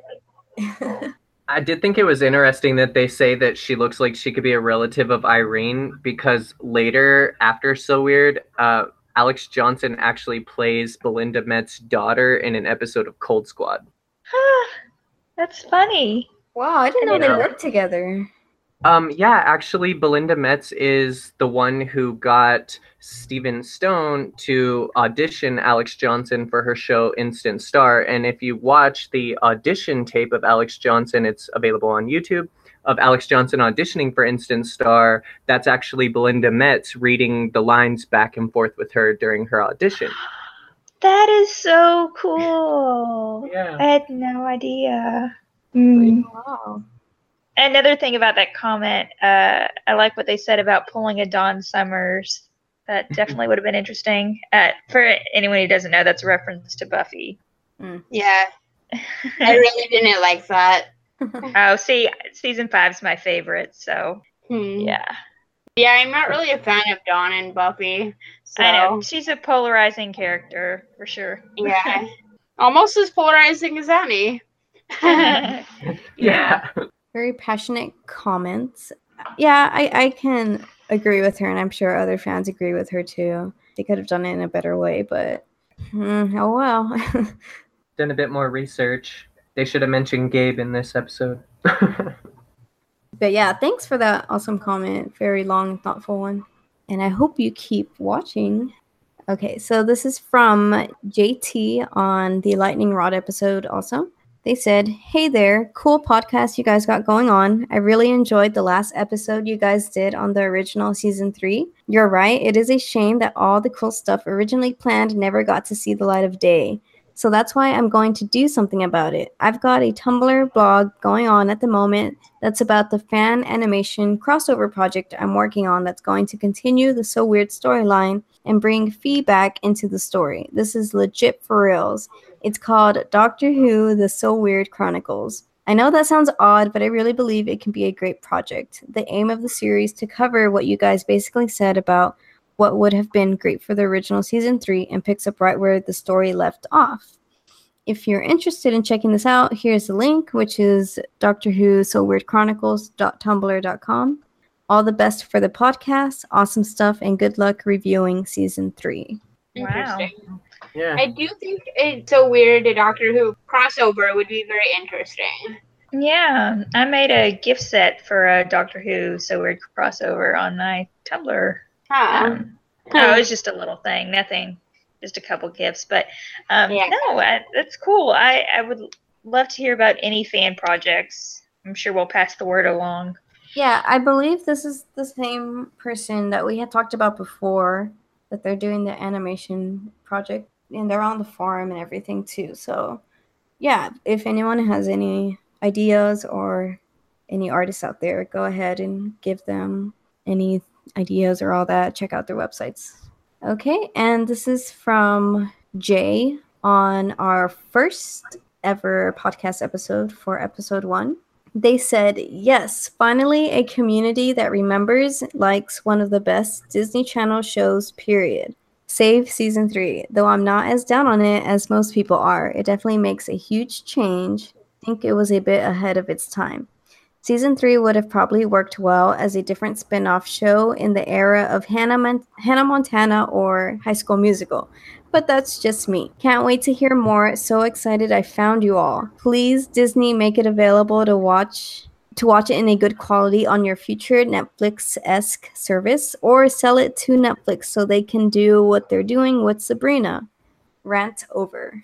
I did think it was interesting that they say that she looks like she could be a relative of Irene because later, after So Weird, uh, Alexz Johnson actually plays Belinda Metz's daughter in an episode of Cold Squad. That's funny. Wow, I didn't know they Yeah. worked together. Um, yeah, actually, Belinda Metz is the one who got Stephen Stohn to audition Alexz Johnson for her show Instant Star. And if you watch the audition tape of Alexz Johnson, it's available on YouTube, of Alexz Johnson auditioning for Instant Star, that's actually Belinda Metz reading the lines back and forth with her during her audition. That is so cool. Yeah. I had no idea. Mm. Wow. another thing about that comment, uh, I like what they said about pulling a Dawn Summers. That definitely would have been interesting. Uh, for anyone who doesn't know, that's a reference to Buffy. Yeah, I really didn't like that. oh, see, season five's my favorite. So Hmm. yeah, Yeah, I'm not really a fan of Dawn and Buffy. So I know she's a polarizing character for sure. yeah, almost as polarizing as Annie. Yeah. Very passionate comments. Yeah, I, I can agree with her, and I'm sure other fans agree with her too. They could have done it in a better way, but hmm, oh well. Done a bit more research. They should have mentioned Gabe in this episode. But yeah, thanks for that awesome comment. Very long, and thoughtful one. And I hope you keep watching. Okay, so this is from JT on the Lightning Rod episode also. They said, Hey there, cool podcast you guys got going on. I really enjoyed the last episode you guys did on the original season three. You're right, it is a shame that all the cool stuff originally planned never got to see the light of day. So that's why I'm going to do something about it. I've got a Tumblr blog going on at the moment that's about the fan animation crossover project I'm working on that's going to continue the So Weird storyline and bring feedback into the story. This is legit for reals. It's called Doctor Who The So Weird Chronicles. I know that sounds odd, but I really believe it can be a great project. The aim of the series to cover what you guys basically said about what would have been great for the original season 3 and picks up right where the story left off. If you're interested in checking this out, here's the link, which is Doctor Who So Weird Chronicles.tumblr.com. All the best for the podcast, awesome stuff, and good luck reviewing season three. Wow. Interesting. yeah. I do think it's so weird. A Doctor Who crossover would be very interesting. Yeah, I made a gift set for a Doctor Who So Weird crossover on my Tumblr. Um, oh, it was just a little thing, nothing, just a couple gifts. But um, Yeah. no, I, that's cool. I, I would love to hear about any fan projects. I'm sure we'll pass the word along. Yeah, I believe this is the same person that we had talked about before that they're doing the animation project and they're on the forum and everything too. So, yeah, if anyone has any ideas or any artists out there, go ahead and give them any ideas or all that. Check out their websites. Okay, and this is from Jay on our first ever podcast episode for episode one. They said, yes, finally a community that remembers, likes one of the best Disney Channel shows, period. Save season three. Though I'm not as down on it as most people are, it definitely makes a huge change. I think it was a bit ahead of its time. Season three would have probably worked well as a different spin off show in the era of Hannah, Mon- Hannah Montana or High School Musical. But that's just me. Can't wait to hear more. So excited I found you all. Please, Disney, make it available to watch to watch it in a good quality on your future Netflix-esque service or sell it to Netflix so they can do what they're doing with Sabrina. Rant over.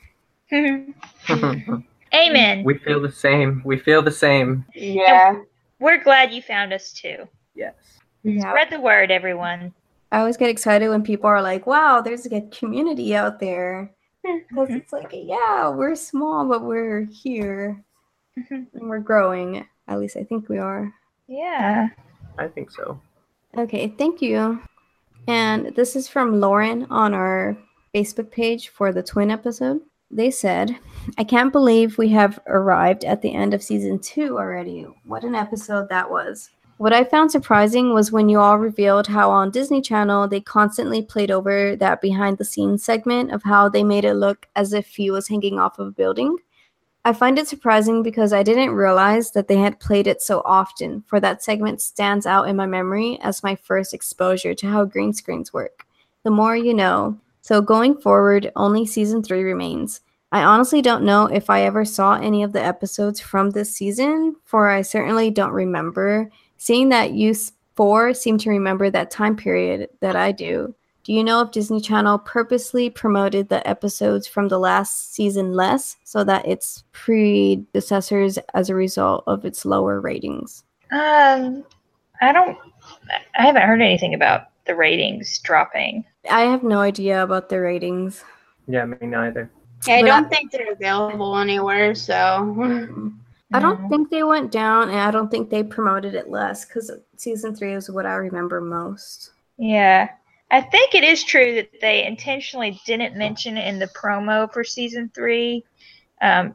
Amen. we feel the same. We feel the same. Yeah. We're glad you found us too. Yes. Yeah. Spread the word, everyone. I always get excited when people are like, wow, there's a community out there. Because it's like, yeah, we're small, but we're here Mhm. and we're growing. At least I think we are. Yeah. I think so. Okay, thank you. And this is from Lauren on our Facebook page for the twin episode. They said, I can't believe we have arrived at the end of season two already. What an episode that was. What I found surprising was when you all revealed how on Disney Channel they constantly played over that behind the scenes segment of how they made it look as if he was hanging off of a building. I find it surprising because I didn't realize that they had played it so often, for that segment stands out in my memory as my first exposure to how green screens work. The more you know. So going forward, only season 3 remains. I honestly don't know if I ever saw any of the episodes from this season, for I certainly don't remember. Seeing that you four seem to remember that time period that I do. Do you know if Disney Channel purposely promoted the episodes from the last season less so that its predecessors as a result of its lower ratings? Um, I don't. I haven't heard anything about the ratings dropping. I have no idea about the ratings. Yeah, me neither. Yeah, I But don't I- think they're available anywhere, so I don't think they went down, and I don't think they promoted it less because season three is what I remember most. Yeah. I think it is true that they intentionally didn't mention in the promo for season three, um,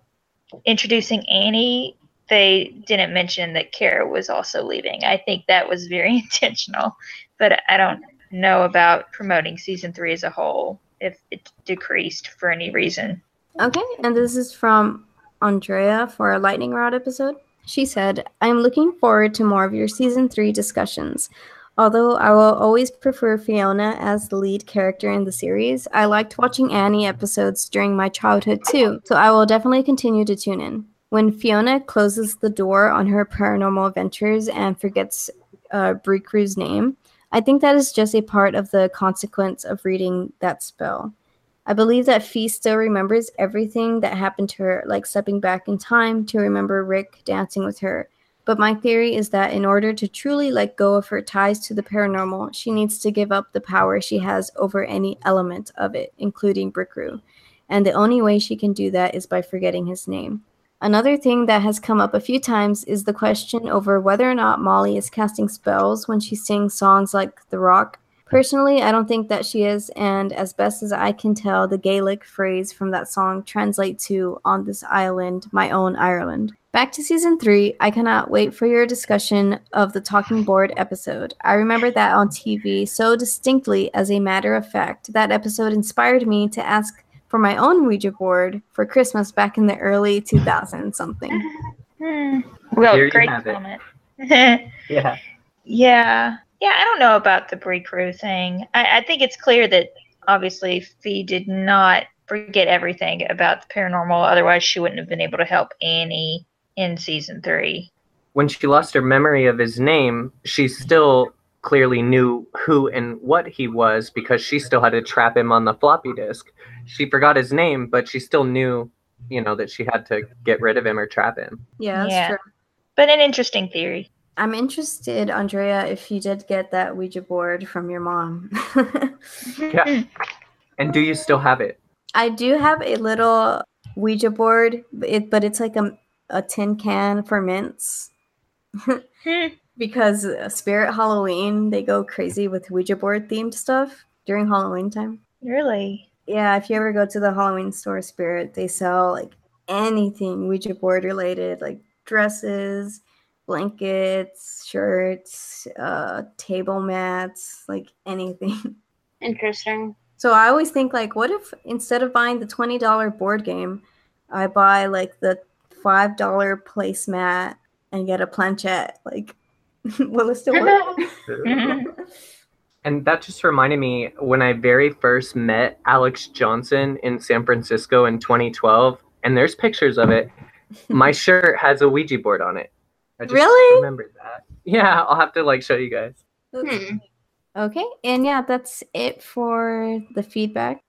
introducing Annie. They didn't mention that Cara was also leaving. I think that was very intentional, but I don't know about promoting season three as a whole if it decreased for any reason. Okay, and this is from Andrea for a lightning rod episode. She said, I'm looking forward to more of your season three discussions. Although I will always prefer Fiona as the lead character in the series, I liked watching Annie episodes during my childhood too, so I will definitely continue to tune in. When Fiona closes the door on her paranormal adventures and forgets uh, Bricriu's name, I think that is just a part of the consequence of reading that spell. I believe that Fi still remembers everything that happened to her, like stepping back in time to remember Rick dancing with her. But my theory is that in order to truly let go of her ties to the paranormal, she needs to give up the power she has over any element of it, including Bricriu. And the only way she can do that is by forgetting his name. Another thing that has come up a few times is the question over whether or not Molly is casting spells when she sings songs like The Rock. Personally, I don't think that she is, and as best as I can tell, the Gaelic phrase from that song translates to On this island, my own Ireland. Back to season three, I cannot wait for your discussion of the talking board episode. I remember that on TV so distinctly as a matter of fact. That episode inspired me to ask for my own Ouija board for Christmas back in the early 2000s something. Hmm. Well, Here great comment. Yeah. Yeah. Yeah, I don't know about the Bricriu thing. I, I think it's clear that obviously Fi did not forget everything about the paranormal, otherwise she wouldn't have been able to help Annie in season three. When she lost her memory of his name, she still clearly knew who and what he was because she still had to trap him on the floppy disk. She forgot his name, but she still knew, you know, that she had to get rid of him or trap him. Yeah, that's Yeah. true. But an interesting theory. I'm interested, Andrea, if you did get that Ouija board from your mom. Yeah. And do you still have it? I do have a little Ouija board, but it, but it's like a, a tin can for mints. Hmm. Because Spirit Halloween, they go crazy with Ouija board themed stuff during Halloween time. Really? Yeah, if you ever go to the Halloween store Spirit, they sell like anything Ouija board related, like dresses, blankets, shirts, uh, table mats, like anything. Interesting. So I always think like, what if instead of buying the twenty dollar board game, I buy like the five dollar placemat and get a planchette? Like, will it still work? And that just reminded me when I very first met Alexz Johnson in San Francisco in 2012, and there's pictures of it. My shirt has a Ouija board on it. I just Really? remembered that. Yeah, I'll have to like show you guys. Hmm. Okay, and yeah, that's it for the feedback.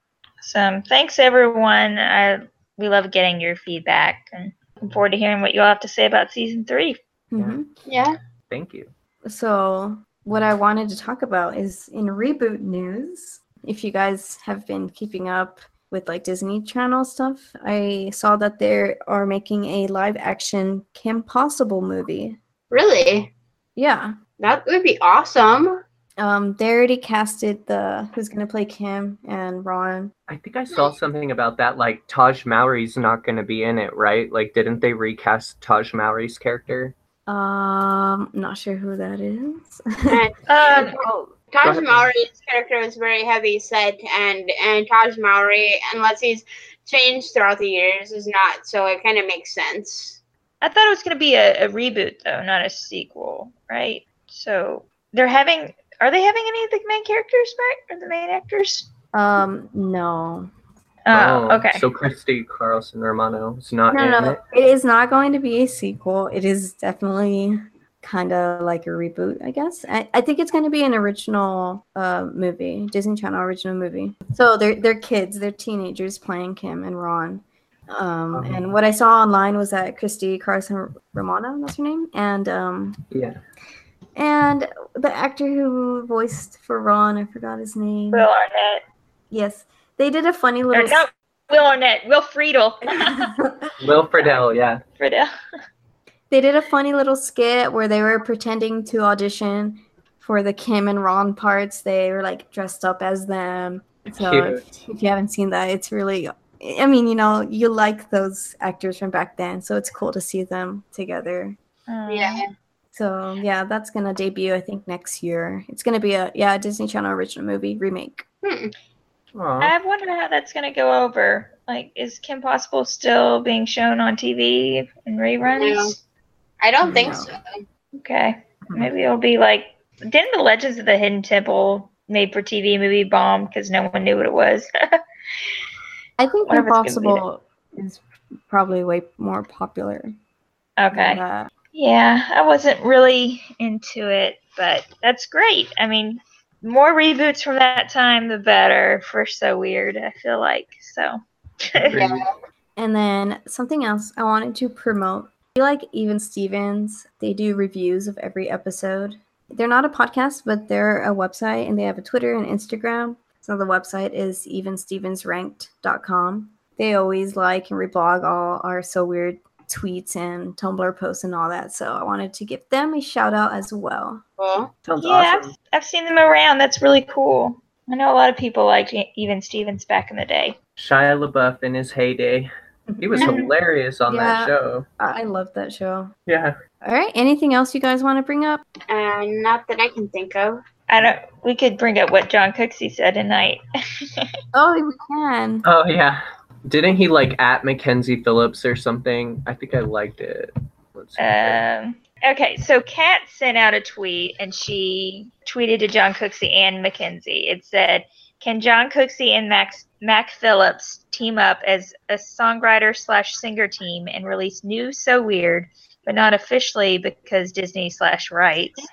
So thanks everyone. I we love getting your feedback and looking forward to hearing what you all have to say about season three. hmm Yeah. Thank you. So, what I wanted to talk about is in reboot news. If you guys have been keeping up with like Disney Channel stuff, I saw that they are making a live action Kim Possible movie. Really? Yeah. That would be awesome. Um, they already casted the who's gonna play Kim and Ron. I think I saw something about that. Like Tahj Mowry's not going to be in it, right? Like, didn't they recast Tahj Mowry's character? Um, not sure who that is. And oh, Tahj ahead. Mowry's character is very heavy set, and and Tahj Mowry, unless he's changed throughout the years, is not. So it kind of makes sense. I thought it was going to be a, a reboot though, not a sequel, right? So they're having. Are they having any of the main characters back or the main actors? um, no, Oh, okay. So Christy Carlson Romano is not no, in no, it. it is not going to be a sequel. It is definitely kind of like a reboot, I guess. I, I think it's going to be an original uh, movie, Disney Channel original movie. So they're they're kids, they're teenagers playing Kim and Ron. Um, Oh. and what I saw online was that Christy Carlson Romano, that's her name, and um, Yeah. and the actor who voiced for Ron, I forgot his name. Will Arnett. Yes, they did a funny Or little. not Will Arnett. Will Friedle. Will Friedle, yeah. Friedle. they did a funny little skit where they were pretending to audition for the Kim and Ron parts. They were like dressed up as them. So if, if you haven't seen that, it's really I mean, you know, you like those actors from back then, so it's cool to see them together. Um, Yeah. So yeah, that's gonna debut I think next year. It's gonna be a yeah Disney Channel original movie remake. Hmm. Aw. I wonder how that's going to go over. Like, is Kim Possible still being shown on TV and reruns? No. I don't think No. so. Okay. Hmm. Maybe it'll be like, didn't the Legends of the Hidden Temple made for TV movie bomb because no one knew what it was? I think Whatever's gonna be Impossible is probably way more popular. okay. than that. Yeah, I wasn't really into it, but that's great. I mean, more reboots from that time, the better for So Weird, I feel like. So, Yeah. And then something else I wanted to promote. I like Even Stevens. They do reviews of every episode. They're not a podcast, but they're a website and they have a Twitter and Instagram. So the website is evenstevensranked.com. They always like and reblog all our so weird tweets and Tumblr posts and all that. So I wanted to give them a shout out as well. Cool. Sounds yeah, awesome. I've, I've seen them around. That's really cool. I know a lot of people liked Even Stevens back in the day. Shia LaBeouf in his heyday. He was Mhm. hilarious on Yeah. that show. I love that show. Yeah. All right. Anything else you guys want to bring up? Uh, not that I can think of. I don't. We could bring up what Jon Cooksey said tonight. Oh, we can. Oh yeah. Didn't he like at Mackenzie Phillips or something? I think I liked it. Let's see. Um, okay, so Kat sent out a tweet and she tweeted to Jon Cooksey and Mackenzie. It said, "Can Jon Cooksey and Max Mac Phillips team up as a songwriter slash singer team and release new So Weird, but not officially because Disney slash rights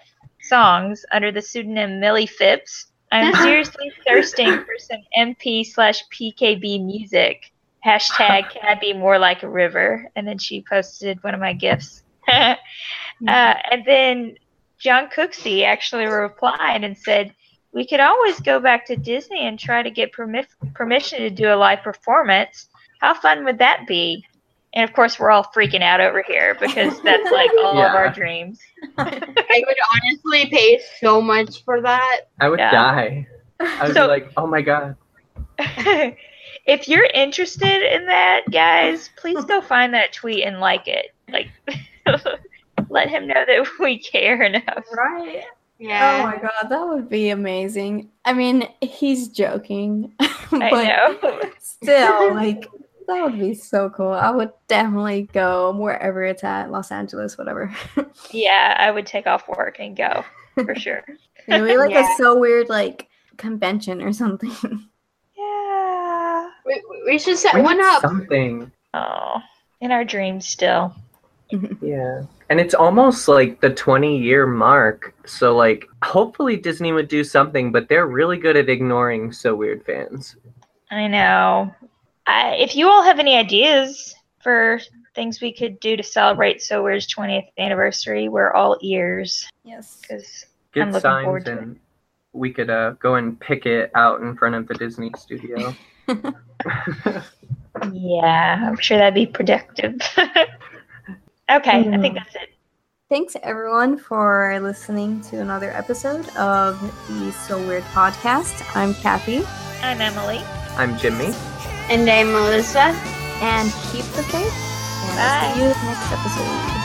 songs under the pseudonym Millie Phipps? I'm seriously thirsting for some MP slash PKB music." Hashtag can I be more like a river? And then she posted one of my gifts. uh, and then Jon Cooksey actually replied and said, We could always go back to Disney and try to get permi- permission to do a live performance. How fun would that be? And of course, we're all freaking out over here because that's like all of our dreams. I would honestly pay so much for that. I would yeah. die. I would So- be like, oh my god. if you're interested in that, guys, please go find that tweet and like it. Like, let him know that we care enough. Right. Yeah. Oh my god, that would be amazing. I mean, he's joking, I but know. still, like that would be so cool. I would definitely go wherever it's at, Los Angeles, whatever. Yeah, I would take off work and go for sure. Maybe like Yeah. a so weird like convention or something. Yeah. We, we should set We one up. Something. Oh, in our dreams still. Yeah. And it's almost like the 20 year mark. So, like, hopefully Disney would do something, but they're really good at ignoring So Weird fans. I know. I, if you all have any ideas for things we could do to celebrate So Weird's 20th anniversary, we're all ears. yes. Because Get I'm looking signs forward to it. and we could uh, go and pick it out in front of the Disney studio. Yeah, I'm sure that'd be productive. okay, I think that's it. Thanks everyone for listening to another episode of the So Weird podcast. I'm Kathy, I'm Emily. I'm Jimmy. And I'm Melissa. and keep the faith. And Bye. I'll see you next episode.